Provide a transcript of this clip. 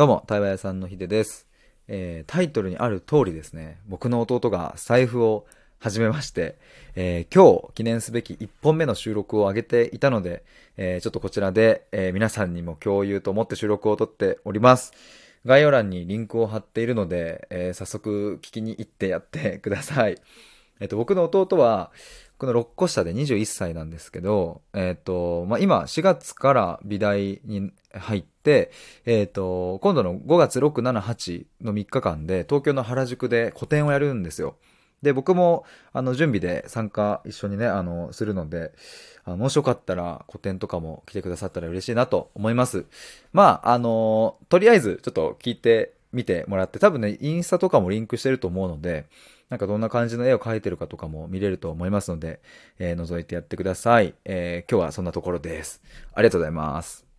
どうも、対話屋さんのひでです。えータイトルにある通りですね、僕の弟が財布を始めまして、えー今日記念すべき1本目の収録を上げていたので、えーちょっとこちらで、えー皆さんにも共有と思って収録を撮っております。概要欄にリンクを貼っているので、えー早速聞きに行ってやってください。えっと、僕の弟は、この6個下で21歳なんですけど、えっと、まあ、今4月から美大に入って、えっと、今度の5月6、7、8の3日間で東京の原宿で個展をやるんですよ。で、僕も、あの、準備で参加一緒にね、あの、するので、あのもしよかったら、個展とかも来てくださったら嬉しいなと思います。まあ、あの、とりあえず、ちょっと聞いて見てもらって、多分ね、インスタとかもリンクしてると思うので、なんかどんな感じの絵を描いてるかとかも見れると思いますので、えー覗いてやってください。えー今日はそんなところです。ありがとうございます。